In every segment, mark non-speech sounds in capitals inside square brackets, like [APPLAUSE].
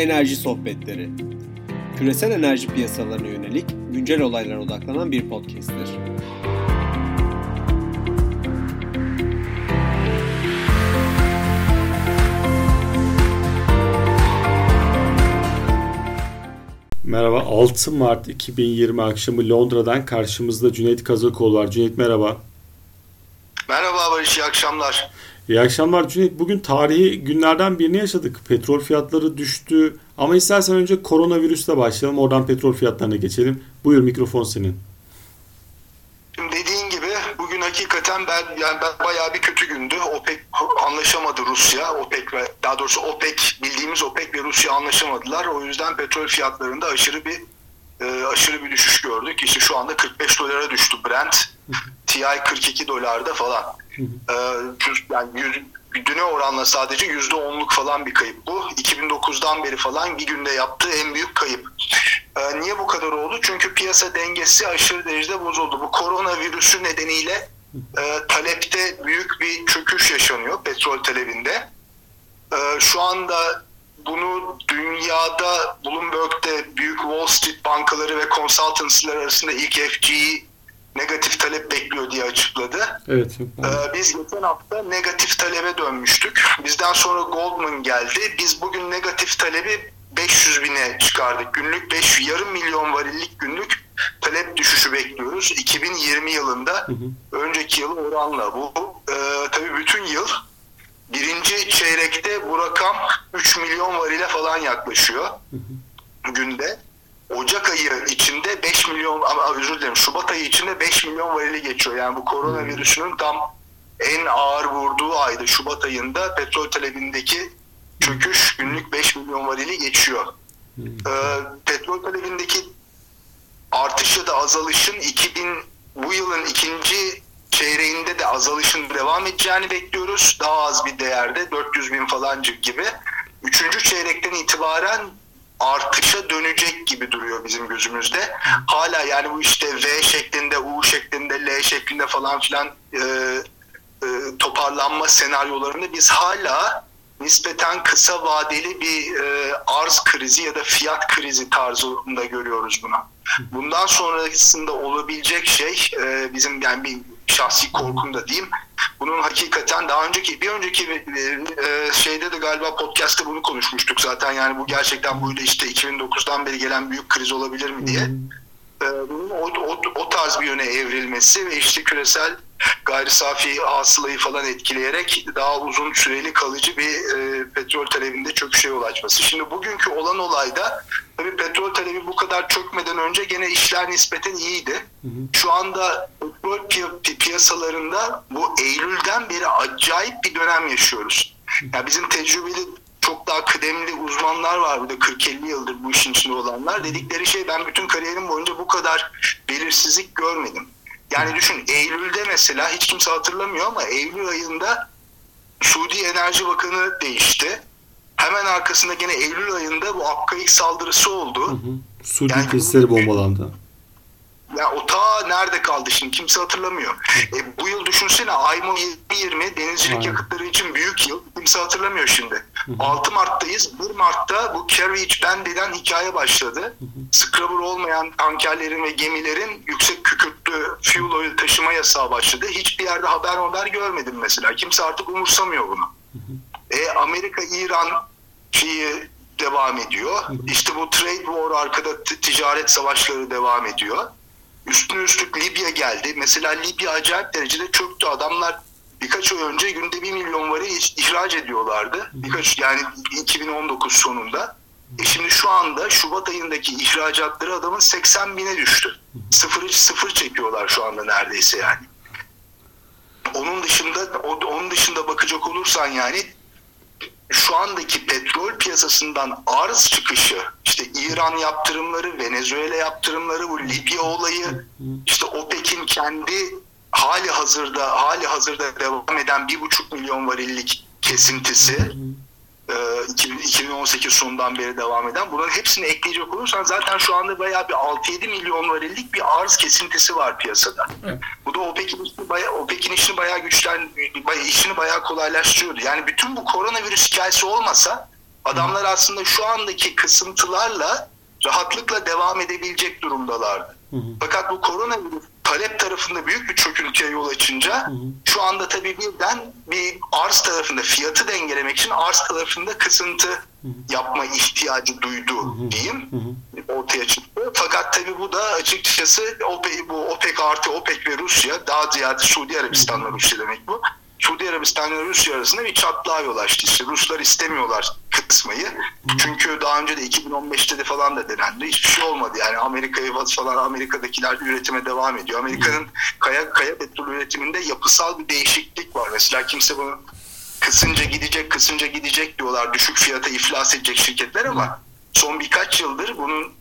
Enerji Sohbetleri Küresel enerji piyasalarına yönelik güncel olaylara odaklanan bir podcast'tir. Merhaba, 6 Mart 2020 akşamı Londra'dan karşımızda Cüneyt Kazakoğlu var. Cüneyt merhaba. Merhaba Barış, iyi akşamlar. İyi akşamlar Cüneyt. Bugün tarihi günlerden birini yaşadık. Petrol fiyatları düştü. Ama istersen önce koronavirüsle başlayalım. Oradan petrol fiyatlarına geçelim. Buyur mikrofon senin. Şimdi dediğin gibi bugün hakikaten ben yani ben bayağı bir kötü gündü. OPEC anlaşamadı Rusya. OPEC ve daha doğrusu OPEC bildiğimiz OPEC ve Rusya anlaşamadılar. O yüzden petrol fiyatlarında aşırı bir e, aşırı bir düşüş gördük. İşte şu anda 45 dolara düştü Brent. TI 42 dolarda falan. E, yani yüz, düne oranla sadece %10'luk falan bir kayıp bu. 2009'dan beri falan bir günde yaptığı en büyük kayıp. E, niye bu kadar oldu? Çünkü piyasa dengesi aşırı derecede bozuldu. Bu koronavirüsü nedeniyle e, talepte büyük bir çöküş yaşanıyor petrol talebinde. E, şu anda bunu dünyada Bloomberg'de büyük Wall Street bankaları ve consultancy'ler arasında ilk FG'yi negatif talep bekliyor diye açıkladı. Evet. Ee, biz geçen hafta negatif talebe dönmüştük. Bizden sonra Goldman geldi. Biz bugün negatif talebi 500 bine çıkardık. Günlük 5 yarım milyon varillik günlük talep düşüşü bekliyoruz. 2020 yılında hı hı. önceki yıl oranla bu e, tabii bütün yıl birinci çeyrekte bu rakam 3 milyon varile falan yaklaşıyor hı hı. günde. Ocak ayı içinde 5 milyon özür dilerim Şubat ayı içinde 5 milyon varili geçiyor. Yani bu koronavirüsünün tam en ağır vurduğu ayda Şubat ayında petrol talebindeki çöküş günlük 5 milyon varili geçiyor. Ee, petrol talebindeki artış ya da azalışın 2000 bu yılın ikinci çeyreğinde de azalışın devam edeceğini bekliyoruz. Daha az bir değerde 400 bin falancık gibi. Üçüncü çeyrekten itibaren artışa dönecek gibi duruyor bizim gözümüzde. Hala yani bu işte V şeklinde, U şeklinde, L şeklinde falan filan e, e, toparlanma senaryolarında biz hala nispeten kısa vadeli bir e, arz krizi ya da fiyat krizi tarzında görüyoruz bunu. Bundan sonrasında olabilecek şey e, bizim yani bir şahsi korkum da diyeyim. Bunun hakikaten daha önceki bir önceki e, şeyde de galiba podcast'te bunu konuşmuştuk zaten yani bu gerçekten böyle işte 2009'dan beri gelen büyük kriz olabilir mi diye. E, bunun o, o, o tarz bir yöne evrilmesi ve işte küresel gayri safi hasılayı falan etkileyerek daha uzun süreli kalıcı bir e, petrol talebinde çöküşe yol açması. Şimdi bugünkü olan olayda tabii petrol talebi bu kadar çökmeden önce gene işler nispeten iyiydi. Şu anda petrol pi- piyasalarında bu Eylül'den beri acayip bir dönem yaşıyoruz. Yani bizim tecrübeli çok daha kıdemli uzmanlar var burada 40-50 yıldır bu işin içinde olanlar. Dedikleri şey ben bütün kariyerim boyunca bu kadar belirsizlik görmedim. Yani düşün Eylül'de mesela hiç kimse hatırlamıyor ama Eylül ayında Suudi Enerji Bakanı değişti. Hemen arkasında gene Eylül ayında bu Abkaik saldırısı oldu. Hı hı. Suudi yani, tesisleri bombalandı. Ya o ta nerede kaldı şimdi kimse hatırlamıyor. E, bu yıl düşünsene IMO 2020 denizcilik Aynen. yakıtları için büyük yıl. Kimse hatırlamıyor şimdi. Hı hı. 6 Mart'tayız. 1 Mart'ta bu carriage ban denen hikaye başladı. Hı. Scrubber olmayan tankerlerin ve gemilerin yüksek kükürtlü fuel oil taşıma yasağı başladı. Hiçbir yerde haber haber görmedim mesela. Kimse artık umursamıyor bunu. E, Amerika, İran şeyi devam ediyor. İşte bu trade war arkada ticaret savaşları devam ediyor. Üstüne üstlük Libya geldi. Mesela Libya acayip derecede çöktü. Adamlar birkaç ay önce günde bir milyon varı ihraç ediyorlardı. Birkaç yani 2019 sonunda. E şimdi şu anda Şubat ayındaki ihracatları adamın 80 bine düştü. Sıfır, sıfır çekiyorlar şu anda neredeyse yani. Onun dışında onun dışında bakacak olursan yani şu andaki petrol piyasasından arz çıkışı, işte İran yaptırımları, Venezuela yaptırımları, bu Libya olayı, işte OPEC'in kendi hali hazırda hali hazırda devam eden bir buçuk milyon varillik kesintisi 2018 sonundan beri devam eden bunların hepsini ekleyecek olursan zaten şu anda bayağı bir 6-7 milyon varillik bir arz kesintisi var piyasada. Evet. Bu da OPEC'in işini bayağı, OPEC'in işini bayağı güçlen, işini bayağı kolaylaştırıyordu. Yani bütün bu koronavirüs hikayesi olmasa Adamlar aslında şu andaki kısıntılarla rahatlıkla devam edebilecek durumdalardı. Hı hı. Fakat bu koronavirüs talep tarafında büyük bir çöküntüye yol açınca hı. şu anda tabii birden bir arz tarafında fiyatı dengelemek için arz tarafında kısıntı yapma ihtiyacı duydu diyeyim ortaya çıktı. Fakat tabii bu da açıkçası OPEC, bu OPEC artı OPEC ve Rusya daha ziyade Suudi Arabistan'la Rusya demek bu. Suudi Arabistan ve Rusya arasında bir çatlağa yol açtı. İşte Ruslar istemiyorlar kısmayı. Çünkü daha önce de 2015'te de falan da denendi. Hiçbir şey olmadı. Yani Amerika'yı falan Amerika'dakiler üretime devam ediyor. Amerika'nın kaya kaya petrol üretiminde yapısal bir değişiklik var. Mesela kimse bunu kısınca gidecek, kısınca gidecek diyorlar. Düşük fiyata iflas edecek şirketler ama son birkaç yıldır bunun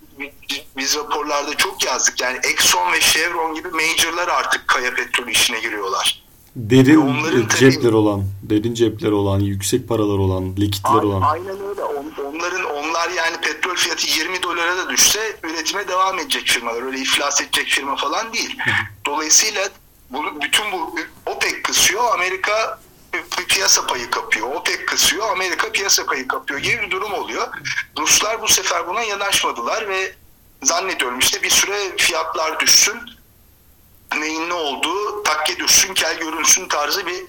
biz raporlarda çok yazdık. Yani Exxon ve Chevron gibi majorlar artık kaya petrol işine giriyorlar. Derin Onların tabii- cepler olan, derin cepler olan, yüksek paralar olan, likitler olan. Aynen öyle. On- Onların onlar yani petrol fiyatı 20 dolara da düşse üretime devam edecek firmalar. Öyle iflas edecek firma falan değil. Dolayısıyla bunu bütün bu OPEC kısıyor, Amerika pi- piyasa payı kapıyor. OPEC kısıyor, Amerika piyasa payı kapıyor gibi bir durum oluyor. Ruslar bu sefer buna yanaşmadılar ve zannediyorum işte bir süre fiyatlar düşsün. Neyin ne olduğu takke düşsün, kel görünsün tarzı bir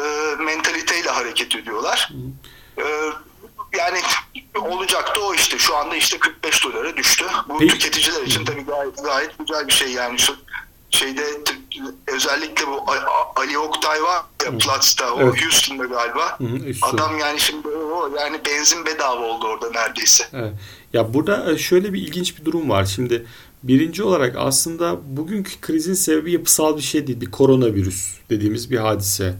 e, mentaliteyle hareket ediyorlar. E, yani olacaktı o işte. Şu anda işte 45 dolara düştü. Bu Peki. tüketiciler için tabii gayet, gayet güzel bir şey yani. Şu şeyde özellikle bu Ali Oktay var ya Platz'ta, o Evet. Houston'da galiba. Hı hı, üstü. Adam yani şimdi o yani benzin bedava oldu orada neredeyse. Evet. Ya burada e, şöyle bir ilginç bir durum var. Şimdi birinci olarak aslında bugünkü krizin sebebi yapısal bir şey değil. Bir koronavirüs dediğimiz bir hadise.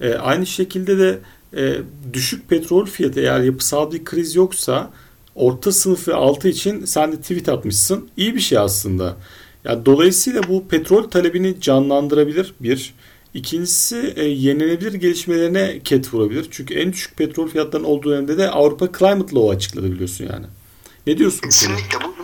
E, aynı şekilde de e, düşük petrol fiyatı eğer yapısal bir kriz yoksa orta sınıf ve altı için sen de tweet atmışsın. İyi bir şey aslında. Yani dolayısıyla bu petrol talebini canlandırabilir bir. İkincisi e, yenilenebilir gelişmelerine ket vurabilir. Çünkü en düşük petrol fiyatlarının olduğu dönemde de Avrupa Climate Law açıkladı biliyorsun yani. Ne diyorsun? Kesinlikle bu,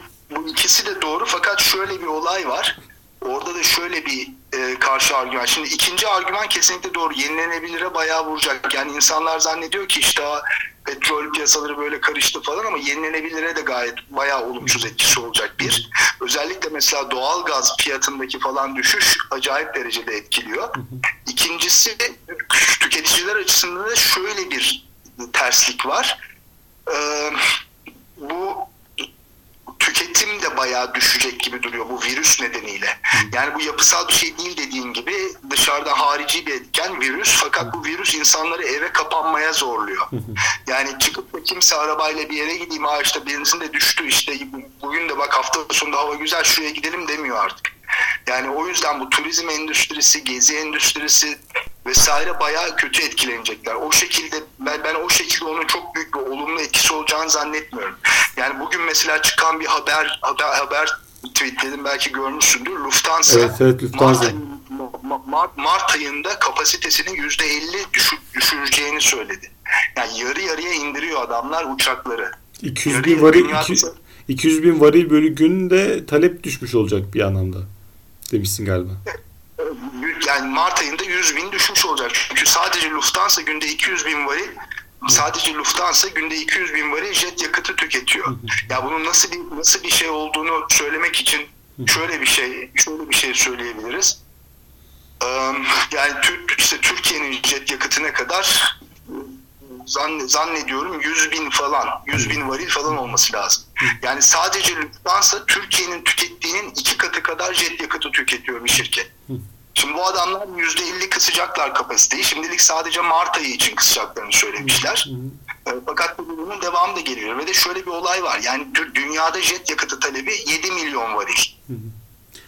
bu ikisi de doğru fakat şöyle bir olay var. Orada da şöyle bir e, karşı argüman. Şimdi ikinci argüman kesinlikle doğru. Yenilenebilire bayağı vuracak. Yani insanlar zannediyor ki işte petrol piyasaları böyle karıştı falan ama yenilenebilire de gayet bayağı olumsuz etkisi olacak bir. Özellikle mesela doğal gaz fiyatındaki falan düşüş acayip derecede etkiliyor. İkincisi tüketiciler açısından da şöyle bir terslik var. Ee, de bayağı düşecek gibi duruyor bu virüs nedeniyle. Yani bu yapısal bir şey değil dediğin gibi dışarıda harici bir etken virüs fakat bu virüs insanları eve kapanmaya zorluyor. Yani çıkıp da kimse arabayla bir yere gideyim işte benzin de düştü işte bugün de bak hafta sonunda hava güzel şuraya gidelim demiyor artık. Yani o yüzden bu turizm endüstrisi, gezi endüstrisi vesaire bayağı kötü etkilenecekler. O şekilde ben, ben o şekilde onun çok büyük bir olumlu etkisi olacağını zannetmiyorum. Yani bugün mesela çıkan bir haber haber, haber tweetledim belki görmüşsündür. Lufthansa, Evet, evet, Lufthansa. Mart, Mart, Mart ayında kapasitesini yüzde 50 düşür, düşüreceğini söyledi. Yani yarı yarıya indiriyor adamlar uçakları. 200 Yarı bin varil dünyada- iki- 200 bin varil bölü günde talep düşmüş olacak bir anlamda. Demişsin galiba. yani Mart ayında 100 bin düşmüş olacak. Çünkü sadece Lufthansa günde 200 bin varil sadece Lufthansa günde 200 bin varil jet yakıtı tüketiyor. Ya bunun nasıl bir nasıl bir şey olduğunu söylemek için şöyle bir şey şöyle bir şey söyleyebiliriz. Ee, Yani işte Türkiye'nin jet yakıtı ne kadar zannediyorum 100 bin falan 100 bin varil falan olması lazım. Yani sadece Lufthansa Türkiye'nin tükettiğinin iki katı kadar jet yakıtı tüketiyor bir şirket. Şimdi bu adamlar %50 kısacaklar kapasiteyi. Şimdilik sadece Mart ayı için kısacaklarını söylemişler. E, Fakat bu bunun devamı da geliyor. Ve de şöyle bir olay var. Yani dü- dünyada jet yakıtı talebi 7 milyon varil.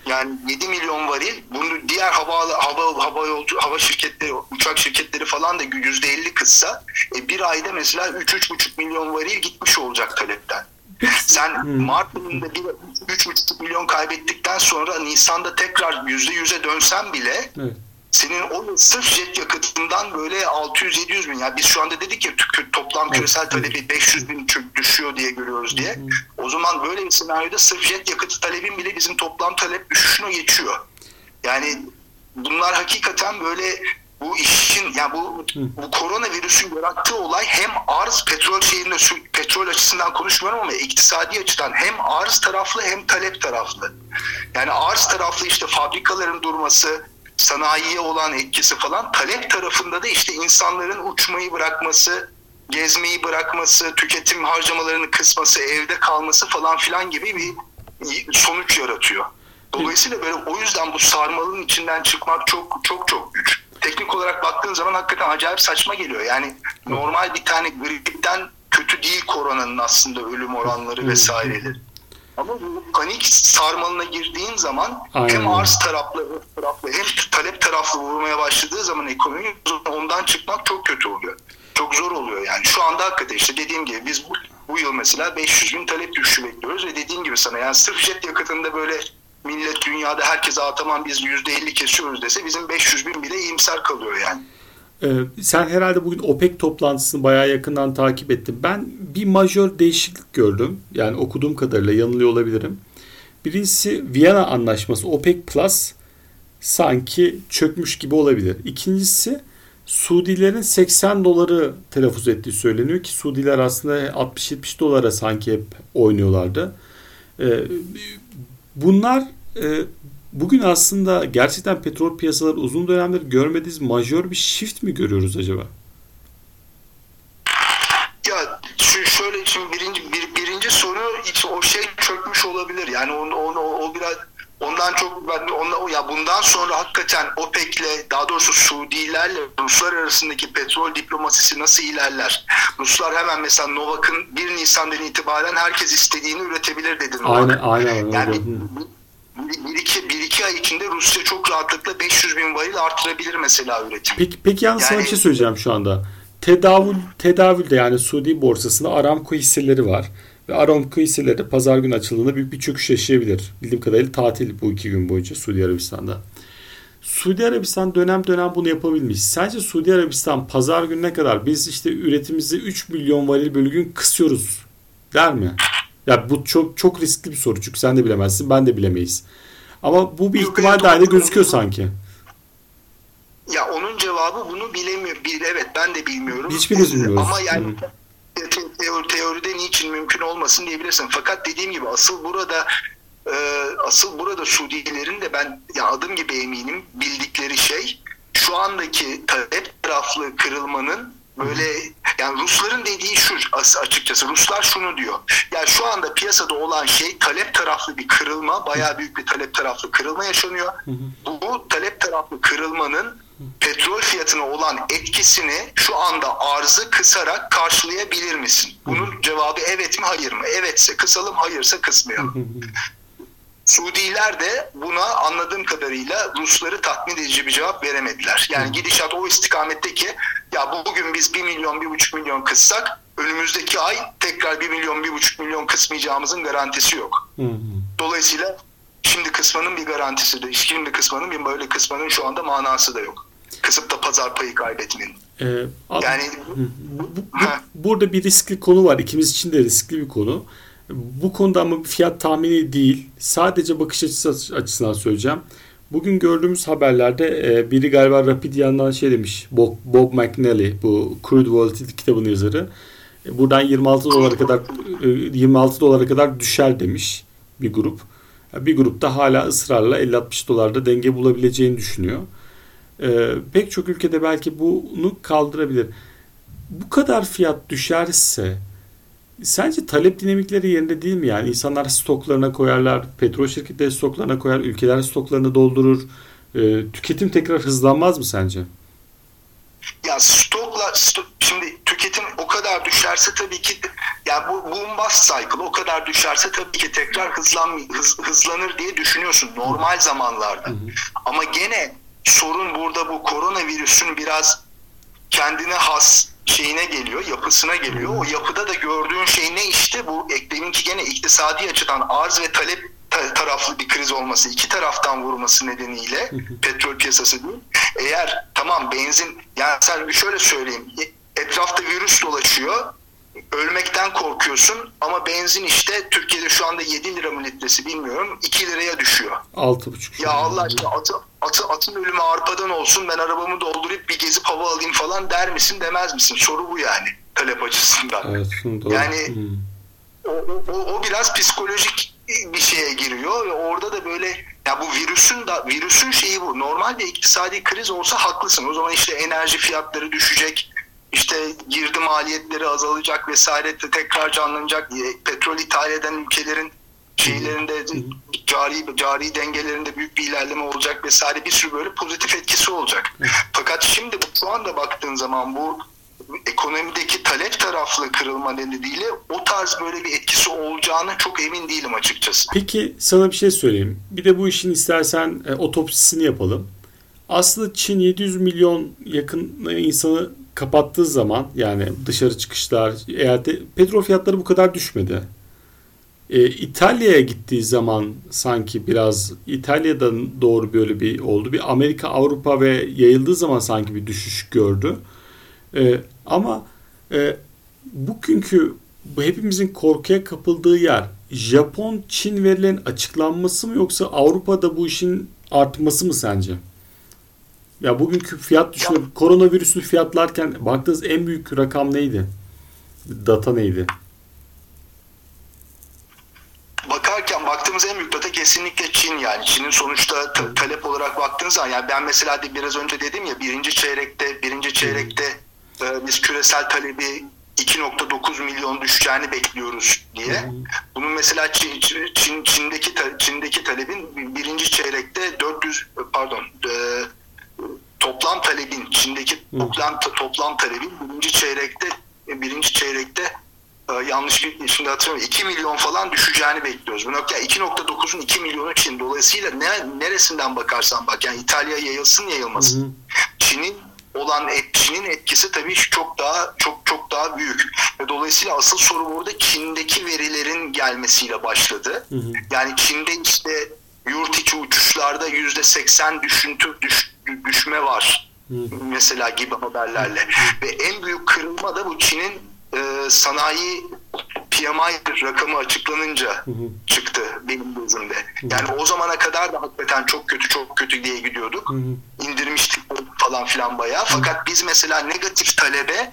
Yani 7 milyon varil. Bunu diğer hava hava hava yolcu hava şirketleri, uçak şirketleri falan da %50 kıssa e, bir ayda mesela 3-3,5 milyon varil gitmiş olacak talepten. Sen Mart ayında bir 3,5 milyon kaybettikten sonra Nisan'da tekrar %100'e dönsen bile Evet. Senin o sırf jet yakıtından böyle 600-700 bin. Yani biz şu anda dedik ya toplam küresel talebi 500 bin düşüyor diye görüyoruz diye. O zaman böyle bir senaryoda sırf jet yakıtı talebin bile bizim toplam talep düşüşüne geçiyor. Yani bunlar hakikaten böyle bu işin yani bu bu koronavirüsün yarattığı olay hem arz petrol şeyinde petrol açısından konuşmuyorum ama iktisadi açıdan hem arz taraflı hem talep taraflı. Yani arz taraflı işte fabrikaların durması, sanayiye olan etkisi falan talep tarafında da işte insanların uçmayı bırakması, gezmeyi bırakması, tüketim harcamalarını kısması, evde kalması falan filan gibi bir sonuç yaratıyor. Dolayısıyla böyle o yüzden bu sarmalın içinden çıkmak çok çok çok güç. Teknik olarak baktığın zaman hakikaten acayip saçma geliyor. Yani normal bir tane gripten kötü değil koronanın aslında ölüm oranları vesaireleri. Ama bu panik sarmalına girdiğin zaman Aynen. hem arz taraflı, taraflı hem talep taraflı vurmaya başladığı zaman ekonomi ondan çıkmak çok kötü oluyor. Çok zor oluyor yani. Şu anda hakikaten işte dediğim gibi biz bu, bu yıl mesela 500 bin talep düşüşü bekliyoruz ve dediğim gibi sana yani sırf jet yakıtında böyle millet dünyada herkese tamam biz %50 kesiyoruz dese bizim 500 bin bile iyimser kalıyor yani. Ee, sen herhalde bugün OPEC toplantısını bayağı yakından takip ettin. Ben bir majör değişiklik gördüm. Yani okuduğum kadarıyla yanılıyor olabilirim. Birincisi Viyana Anlaşması OPEC Plus sanki çökmüş gibi olabilir. İkincisi Suudilerin 80 doları telaffuz ettiği söyleniyor ki Suudiler aslında 60-70 dolara sanki hep oynuyorlardı. Ee, bunlar e, bugün aslında gerçekten petrol piyasaları uzun dönemdir görmediğimiz majör bir shift mi görüyoruz acaba? Ya şu şöyle şimdi birinci bir, birinci soru o şey çökmüş olabilir. Yani onu, onu o biraz ondan çok ben ondan, ya bundan sonra hakikaten OPEC'le daha doğrusu Suudilerle Ruslar arasındaki petrol diplomasisi nasıl ilerler? Ruslar hemen mesela Novak'ın 1 Nisan'dan itibaren herkes istediğini üretebilir dedi Novak. Aynen aynen. Yani bir iki, bir iki ay içinde Rusya çok rahatlıkla 500 bin varil artırabilir mesela üretim. Peki, peki yalnız yani, sana bir şey söyleyeceğim şu anda. Tedavül, tedavülde yani Suudi borsasında Aramco hisseleri var. Ve Aramco hisseleri pazar günü açıldığında büyük bir çöküş yaşayabilir. Bildiğim kadarıyla tatil bu iki gün boyunca Suudi Arabistan'da. Suudi Arabistan dönem dönem bunu yapabilmiş. Sence Suudi Arabistan pazar gününe kadar biz işte üretimimizi 3 milyon varil bölü gün kısıyoruz der mi? Ya bu çok çok riskli bir soru çünkü sen de bilemezsin, ben de bilemeyiz. Ama bu bir ihtimal dahilinde gözüküyor sanki. Ya onun cevabı bunu bilemiyor. Bil, evet ben de bilmiyorum. Hiçbiriniz bilmiyoruz. Ama yani teori, teoride niçin mümkün olmasın diyebilirsin. Fakat dediğim gibi asıl burada e, asıl burada Suudilerin de ben ya adım gibi eminim bildikleri şey şu andaki talep taraflı kırılmanın böyle yani Rusların dediği şu açıkçası Ruslar şunu diyor. Ya şu anda piyasada olan şey talep taraflı bir kırılma, bayağı büyük bir talep taraflı kırılma yaşanıyor. Bu talep taraflı kırılmanın petrol fiyatına olan etkisini şu anda arzı kısarak karşılayabilir misin? Bunun cevabı evet mi hayır mı? Evetse kısalım, hayırsa kısmayalım. Suudiler de buna anladığım kadarıyla Rusları tatmin edici bir cevap veremediler. Yani gidişat o istikamette ki ya bugün biz 1 milyon, 1,5 milyon kıssak önümüzdeki ay tekrar 1 milyon, 1,5 milyon kısmayacağımızın garantisi yok. Dolayısıyla şimdi kısmanın bir garantisi de, şimdi kısmanın bir böyle kısmanın şu anda manası da yok. Kısıp da pazar payı kaybetmenin. Ee, yani bu, bu, bu, burada bir riskli konu var. İkimiz için de riskli bir konu. Bu konuda ama bir fiyat tahmini değil. Sadece bakış açısı açısından söyleyeceğim. Bugün gördüğümüz haberlerde e, biri galiba Rapidian'dan şey demiş. Bob, Bob McNally bu Crude Volatility kitabının yazarı. E, buradan 26 dolara kadar e, 26 dolara kadar düşer demiş bir grup. Bir grup da hala ısrarla 50-60 dolarda denge bulabileceğini düşünüyor. E, pek çok ülkede belki bunu kaldırabilir. Bu kadar fiyat düşerse Sence talep dinamikleri yerinde değil mi? Yani insanlar stoklarına koyarlar, petrol şirketleri stoklarına koyar, ülkeler stoklarını doldurur. E, tüketim tekrar hızlanmaz mı sence? Ya stokla stok, şimdi tüketim o kadar düşerse tabii ki ya bu boom bust cycle o kadar düşerse tabii ki tekrar hızlan hız, hızlanır diye düşünüyorsun normal zamanlarda. Hı hı. Ama gene sorun burada bu koronavirüsün biraz kendine has şeyine geliyor, yapısına geliyor. O yapıda da gördüğün şey ne işte bu deminki gene iktisadi açıdan arz ve talep taraflı bir kriz olması, iki taraftan vurması nedeniyle petrol piyasası değil. Eğer tamam benzin yani sen şöyle söyleyeyim etrafta virüs dolaşıyor ölmekten korkuyorsun ama benzin işte Türkiye'de şu anda 7 lira mı litresi bilmiyorum 2 liraya düşüyor. 6,5. Ya Allah aşkına atı, atı, atın ölümü arpadan olsun ben arabamı doldurup bir gezip hava alayım falan der misin demez misin? Soru bu yani talep açısından. Evet, doğru. Yani- Hmm. O, o, o biraz psikolojik bir şeye giriyor ve orada da böyle ya bu virüsün da virüsün şeyi bu. Normal bir iktisadi kriz olsa haklısın. O zaman işte enerji fiyatları düşecek. İşte girdi maliyetleri azalacak vesaire tekrar canlanacak. Petrol ithal eden ülkelerin şeylerinde cari cari dengelerinde büyük bir ilerleme olacak vesaire bir sürü böyle pozitif etkisi olacak. Fakat şimdi şu anda baktığın zaman bu ekonomideki talep taraflı kırılma nedeniyle o tarz böyle bir etkisi olacağına çok emin değilim açıkçası. Peki sana bir şey söyleyeyim. Bir de bu işin istersen e, otopsisini yapalım. Aslında Çin 700 milyon yakın insanı kapattığı zaman yani dışarı çıkışlar, eğer de petrol fiyatları bu kadar düşmedi. E, İtalya'ya gittiği zaman sanki biraz İtalya'dan doğru böyle bir oldu. Bir Amerika, Avrupa ve yayıldığı zaman sanki bir düşüş gördü. E, ama e, bugünkü bu hepimizin korkuya kapıldığı yer Japon Çin verilerin açıklanması mı yoksa Avrupa'da bu işin artması mı sence? Ya bugünkü fiyat düşme, koronavirüsü fiyatlarken baktığınız en büyük rakam neydi? Data neydi? bakarken baktığımız en büyük data kesinlikle Çin yani. Çin'in sonuçta ta- talep olarak baktığınız zaman yani ben mesela de biraz önce dedim ya birinci çeyrekte birinci çeyrekte e, biz küresel talebi 2.9 milyon düşeceğini bekliyoruz diye. Bunun mesela Çin, Çin Çin'deki Çin'deki talebin birinci çeyrekte 400 pardon e, toplam talebin Çin'deki toplam toplam talebin birinci çeyrekte birinci çeyrekte e, yanlış bir şimdi hatırlamıyorum 2 milyon falan düşeceğini bekliyoruz. Bu nokta 2.9'un 2 milyonu Çin. Dolayısıyla ne, neresinden bakarsan bak yani İtalya yayılsın yayılmasın. Çin'in olan et, Çin'in etkisi tabii çok daha çok çok daha büyük. Ve dolayısıyla asıl soru burada Çin'deki verilerin gelmesiyle başladı. Hı hı. Yani Çin'de işte yurt içi uçuşlarda yüzde seksen düşüntü düş, düşme var mesela gibi haberlerle. Ve en büyük kırılma da bu Çin'in e, sanayi PMI rakamı açıklanınca çıktı benim gözümde. Yani o zamana kadar da hakikaten çok kötü çok kötü diye gidiyorduk. İndirmiştik falan filan bayağı. Fakat biz mesela negatif talebe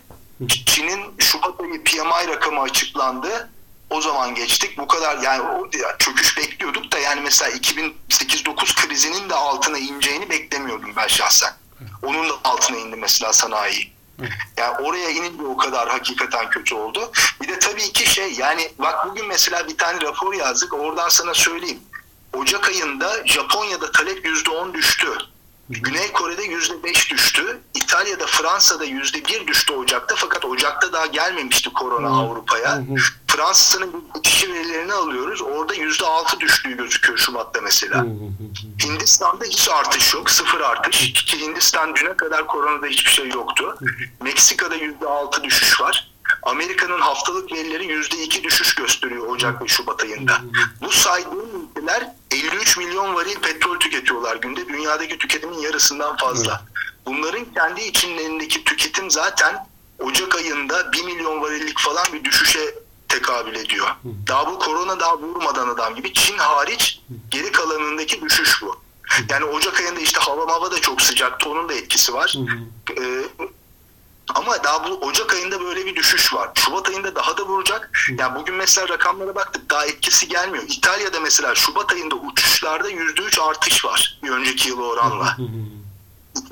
Çin'in Şubat ayı PMI rakamı açıklandı. O zaman geçtik. Bu kadar yani o çöküş bekliyorduk da yani mesela 2008-9 krizinin de altına ineceğini beklemiyordum ben şahsen. Onun da altına indi mesela sanayi. Yani oraya inince o kadar hakikaten kötü oldu. Bir de tabii ki şey yani bak bugün mesela bir tane rapor yazdık. Oradan sana söyleyeyim. Ocak ayında Japonya'da talep %10 düştü. Güney Kore'de %5 düştü. İtalya'da, Fransa'da %1 düştü Ocak'ta. Fakat Ocak'ta daha gelmemişti korona Avrupa'ya. Fransa'nın kişi verilerini alıyoruz. Orada %6 düştüğü gözüküyor Şubat'ta mesela. Hindistan'da hiç artış yok. Sıfır artış. Ki Hindistan düne kadar koronada hiçbir şey yoktu. Meksika'da %6 düşüş var. Amerika'nın haftalık verileri %2 düşüş gösteriyor Ocak ve Şubat ayında. Bu saydığım ülkeler 53 milyon varil petrol tüketiyorlar günde. Dünyadaki tüketimin yarısından fazla. Bunların kendi içlerindeki tüketim zaten Ocak ayında 1 milyon varillik falan bir düşüşe tekabül ediyor. Daha bu korona daha vurmadan adam gibi Çin hariç geri kalanındaki düşüş bu. Yani Ocak ayında işte hava hava da çok sıcaktı. Onun da etkisi var. Ee, ama daha bu Ocak ayında böyle bir düşüş var. Şubat ayında daha da vuracak. Yani bugün mesela rakamlara baktık daha etkisi gelmiyor. İtalya'da mesela Şubat ayında uçuşlarda %3 artış var bir önceki yıla oranla.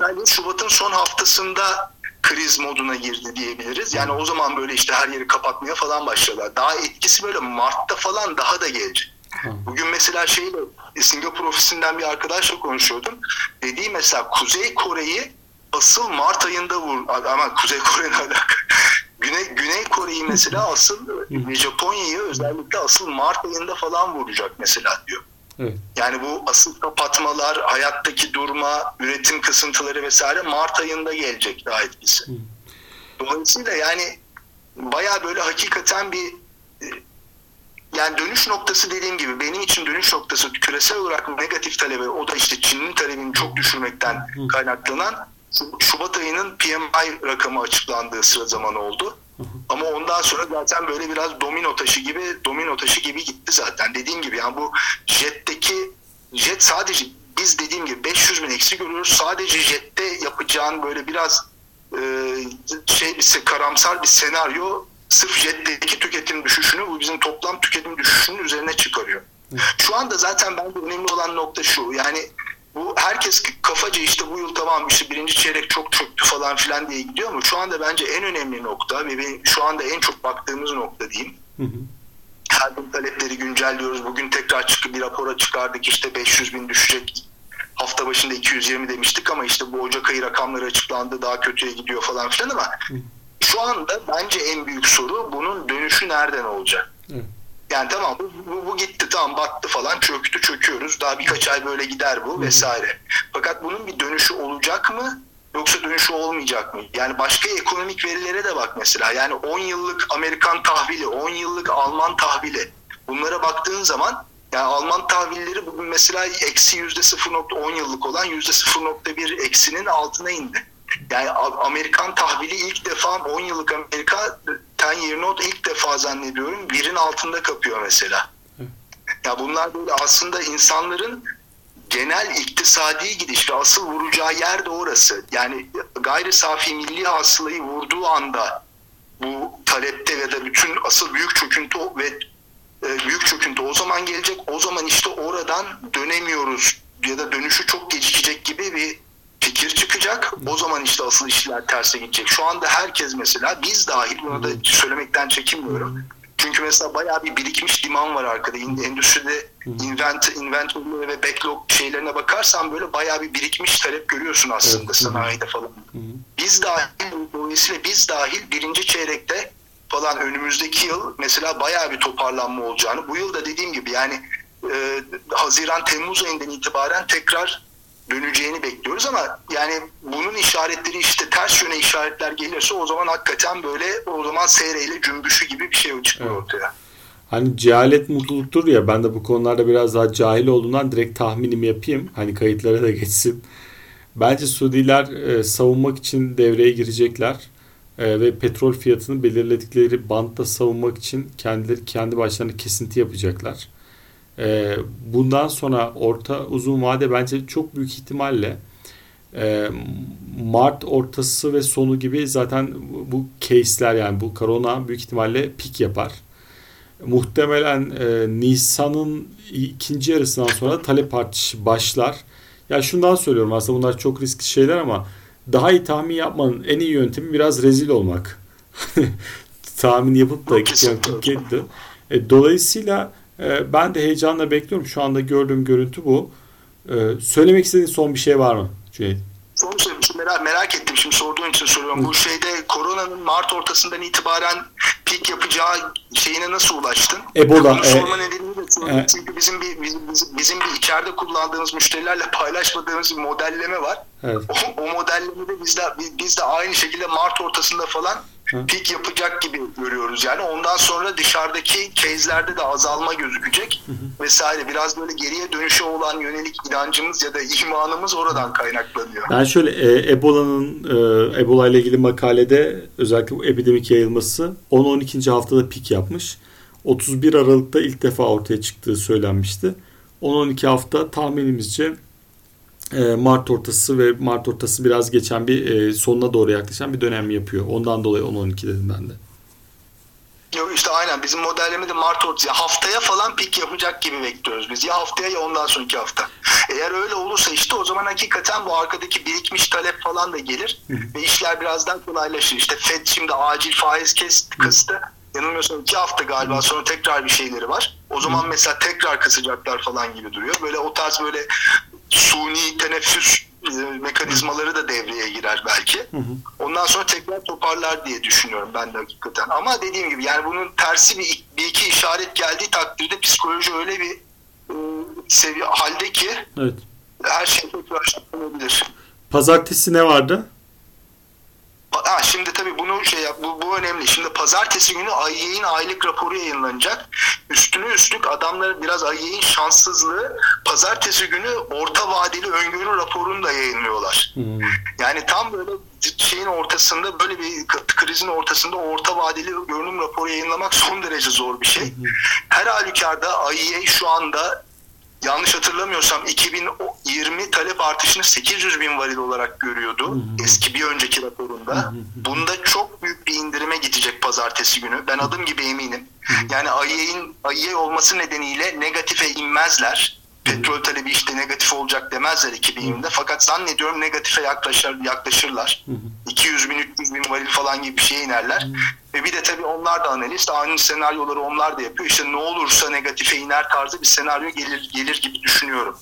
İtalya Şubat'ın son haftasında kriz moduna girdi diyebiliriz. Yani o zaman böyle işte her yeri kapatmaya falan başladılar. Daha etkisi böyle Mart'ta falan daha da gelecek. Bugün mesela şeyle Singapur ofisinden bir arkadaşla konuşuyordum. Dediği mesela Kuzey Kore'yi asıl Mart ayında vur ama Kuzey Kore'nin alaka. Güney, Güney Kore'yi mesela asıl Japonya'yı özellikle asıl Mart ayında falan vuracak mesela diyor. Evet. Yani bu asıl kapatmalar, hayattaki durma, üretim kısıntıları vesaire Mart ayında gelecek daha etkisi. Dolayısıyla yani baya böyle hakikaten bir e, yani dönüş noktası dediğim gibi benim için dönüş noktası küresel olarak negatif talebe o da işte Çin'in talebini çok düşürmekten kaynaklanan Şubat ayının PMI rakamı açıklandığı sıra zaman oldu. Ama ondan sonra zaten böyle biraz domino taşı gibi domino taşı gibi gitti zaten. Dediğim gibi yani bu jetteki jet sadece biz dediğim gibi 500 bin eksi görüyoruz. Sadece jette yapacağın böyle biraz e, şey bir karamsar bir senaryo sırf jetteki tüketim düşüşünü bu bizim toplam tüketim düşüşünün üzerine çıkarıyor. Şu anda zaten bence önemli olan nokta şu. Yani bu herkes kafaca işte bu yıl tamam işte birinci çeyrek çok çöktü falan filan diye gidiyor mu? Şu anda bence en önemli nokta ve benim şu anda en çok baktığımız nokta diyeyim. Hı hı. Her gün talepleri güncelliyoruz. Bugün tekrar çıkıp bir rapora çıkardık işte 500 bin düşecek. Hafta başında 220 demiştik ama işte bu Ocak ayı rakamları açıklandı daha kötüye gidiyor falan filan ama hı. şu anda bence en büyük soru bunun dönüşü nereden olacak? Yani tamam bu, bu, bu gitti tamam battı falan çöktü çöküyoruz. Daha birkaç ay böyle gider bu vesaire. Fakat bunun bir dönüşü olacak mı? Yoksa dönüşü olmayacak mı? Yani başka ekonomik verilere de bak mesela. Yani 10 yıllık Amerikan tahvili, 10 yıllık Alman tahvili. Bunlara baktığın zaman yani Alman tahvilleri bugün mesela eksi yüzde 0.10 yıllık olan yüzde 0.1 eksinin altına indi. Yani Amerikan tahvili ilk defa 10 yıllık Amerika ten year note ilk defa zannediyorum birin altında kapıyor mesela. Ya bunlar böyle aslında insanların genel iktisadi gidiş ve asıl vuracağı yer de orası. Yani gayri safi milli hasılayı vurduğu anda bu talepte ya da bütün asıl büyük çöküntü ve e, büyük çöküntü o zaman gelecek. O zaman işte oradan dönemiyoruz ya da dönüşü çok gecikecek gibi bir fikir çıkacak. O zaman işte asıl işler terse gidecek. Şu anda herkes mesela biz dahil bunu da söylemekten çekinmiyorum. Çünkü mesela bayağı bir birikmiş liman var arkada. Endüstride invent, inventory ve backlog şeylerine bakarsan böyle bayağı bir birikmiş talep görüyorsun aslında evet. sanayide falan. Biz dahil dolayısıyla biz dahil birinci çeyrekte falan önümüzdeki yıl mesela bayağı bir toparlanma olacağını. Bu yıl da dediğim gibi yani e, Haziran Temmuz ayından itibaren tekrar döneceğini bekliyoruz ama yani bunun işaretleri işte ters yöne işaretler gelirse o zaman hakikaten böyle o zaman seyreyle cümbüşü gibi bir şey çıkıyor evet. ortaya. Hani cehalet mutluluktur ya ben de bu konularda biraz daha cahil olduğundan direkt tahminimi yapayım. Hani kayıtlara da [LAUGHS] geçsin. Bence Suudiler e, savunmak için devreye girecekler. E, ve petrol fiyatını belirledikleri bantta savunmak için kendileri kendi başlarına kesinti yapacaklar. E, bundan sonra orta uzun vade bence çok büyük ihtimalle e, Mart ortası ve sonu gibi zaten bu case'ler yani bu korona büyük ihtimalle pik yapar. Muhtemelen e, Nisan'ın ikinci yarısından sonra talep artışı başlar. Ya şundan söylüyorum aslında bunlar çok riskli şeyler ama daha iyi tahmin yapmanın en iyi yöntemi biraz rezil olmak. [LAUGHS] tahmin yapıp da gitti. E, dolayısıyla e, ben de heyecanla bekliyorum. Şu anda gördüğüm görüntü bu. E, söylemek istediğin son bir şey var mı Cüneyt? Son şey merak, merak ettim şimdi sorduğun için soruyorum. Bu şeyde koronanın Mart ortasından itibaren pik yapacağı şeyine nasıl ulaştın? Ebola. Bunu sorma e, nedeni de e, çünkü bizim bir bizim, bizim bir içeride kullandığımız müşterilerle paylaşmadığımız bir modelleme var. Evet. O, o modellemede biz de biz de aynı şekilde Mart ortasında falan pik yapacak gibi görüyoruz. Yani ondan sonra dışarıdaki case'lerde de azalma gözükecek vesaire. Biraz böyle geriye dönüşe olan yönelik inancımız ya da imanımız oradan kaynaklanıyor. Ben şöyle e, Ebola'nın e, Ebola ile ilgili makalede özellikle bu epidemik yayılması 10-12. haftada pik yapmış. 31 Aralık'ta ilk defa ortaya çıktığı söylenmişti. 10-12 hafta tahminimizce Mart ortası ve Mart ortası biraz geçen bir e, sonuna doğru yaklaşan bir dönem yapıyor. Ondan dolayı 10-12 dedim ben de. Yok işte aynen bizim modellemede Mart ortası ya haftaya falan pik yapacak gibi bekliyoruz biz. Ya haftaya ya ondan sonraki hafta. Eğer öyle olursa işte o zaman hakikaten bu arkadaki birikmiş talep falan da gelir ve işler biraz daha kolaylaşır. İşte Fed şimdi acil faiz kesti, kıstı. Yanılmıyorsam iki hafta galiba sonra tekrar bir şeyleri var. O zaman mesela tekrar kısacaklar falan gibi duruyor. Böyle o tarz böyle suni teneffüs e, mekanizmaları da devreye girer belki. Hı hı. Ondan sonra tekrar toparlar diye düşünüyorum ben de hakikaten. Ama dediğim gibi yani bunun tersi bir, bir iki işaret geldiği takdirde psikoloji öyle bir e, seviye halde ki evet. her şey tekrar olabilir. Pazartesi ne vardı? Ha, şimdi tabii bunu şey yap, bu, bu önemli. Şimdi pazartesi günü IEA'in aylık raporu yayınlanacak. Üstüne üstlük adamların biraz IEA'in şanssızlığı pazartesi günü orta vadeli öngörü raporunu da yayınlıyorlar. Yani tam böyle şeyin ortasında böyle bir krizin ortasında orta vadeli görünüm raporu yayınlamak son derece zor bir şey. Her halükarda IEA şu anda yanlış hatırlamıyorsam 2020 talep artışını 800 bin varil olarak görüyordu eski bir önceki raporunda. Bunda çok büyük bir indirime gidecek pazartesi günü. Ben adım gibi eminim. Yani IEA'in IEA olması nedeniyle negatife inmezler. Petrol talebi işte negatif olacak demezler 2020'de. Fakat zannediyorum negatife yaklaşır, yaklaşırlar. 200 bin, 300 bin varil falan gibi bir şeye inerler. Ve bir de tabii onlar da analist. Aynı senaryoları onlar da yapıyor. İşte ne olursa negatife iner tarzı bir senaryo gelir gelir gibi düşünüyorum.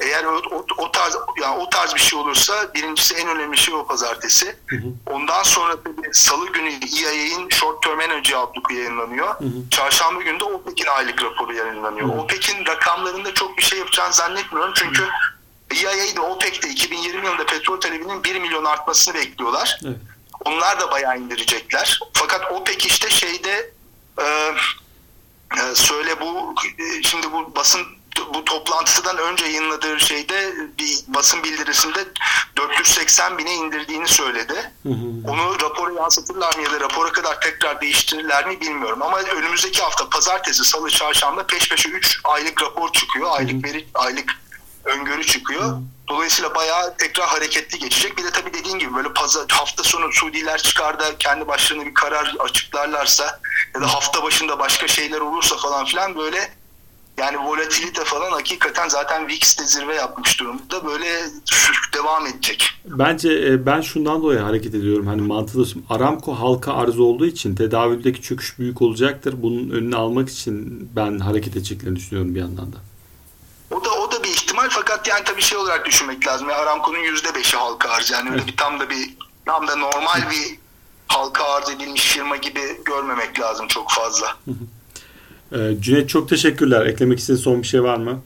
Eğer o, o, o tarz yani o tarz bir şey olursa birincisi en önemli şey o pazartesi. Ondan sonra tabii salı günü EIA'in Short Term Energy Outlook'u yayınlanıyor. Çarşamba günü de OPEC'in aylık raporu yayınlanıyor. OPEC'in rakamlarında çok bir şey yapacağını zannetmiyorum. Çünkü EIA de OPEC'te 2020 yılında petrol talebinin 1 milyon artmasını bekliyorlar. Evet. Onlar da bayağı indirecekler. Fakat OPEC işte şeyde e, e, söyle bu e, şimdi bu basın bu toplantıdan önce yayınladığı şeyde bir basın bildirisinde 480 bine indirdiğini söyledi. Onu rapora yansıtırlar mı ya da rapora kadar tekrar değiştirirler mi bilmiyorum. Ama önümüzdeki hafta pazartesi, salı, çarşamba peş peşe 3 aylık rapor çıkıyor. Aylık veri, aylık öngörü çıkıyor. Dolayısıyla bayağı tekrar hareketli geçecek. Bir de tabii dediğin gibi böyle pazar, hafta sonu Suudiler çıkar da kendi başlarına bir karar açıklarlarsa ya da hafta başında başka şeyler olursa falan filan böyle yani volatilite falan hakikaten zaten VIX'te zirve yapmış durumda. Böyle devam edecek. Bence e, ben şundan dolayı hareket ediyorum. Hani şimdi Aramco halka arz olduğu için tedavüldeki çöküş büyük olacaktır. Bunun önünü almak için ben hareket edeceklerini düşünüyorum bir yandan da. O da o da bir ihtimal fakat yani tabii şey olarak düşünmek lazım. Yani Aramco'nun yüzde beşi halka arz yani öyle bir tam da bir tam da normal bir halka arz edilmiş firma gibi görmemek lazım çok fazla. Ee, Cüneyt çok teşekkürler. Eklemek istediğin son bir şey var mı?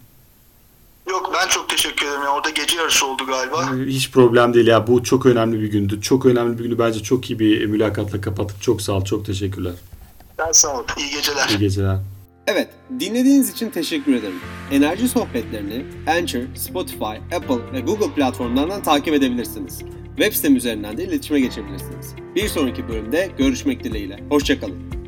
Yok ben çok teşekkür ederim. Yani orada gece yarısı oldu galiba. Hiç problem değil ya. Bu çok önemli bir gündü. Çok önemli bir günü bence çok iyi bir mülakatla kapattık. Çok sağ ol. Çok teşekkürler. Ben sağ ol. İyi geceler. İyi geceler. Evet, dinlediğiniz için teşekkür ederim. Enerji sohbetlerini Anchor, Spotify, Apple ve Google platformlarından takip edebilirsiniz. Web sitem üzerinden de iletişime geçebilirsiniz. Bir sonraki bölümde görüşmek dileğiyle. Hoşçakalın.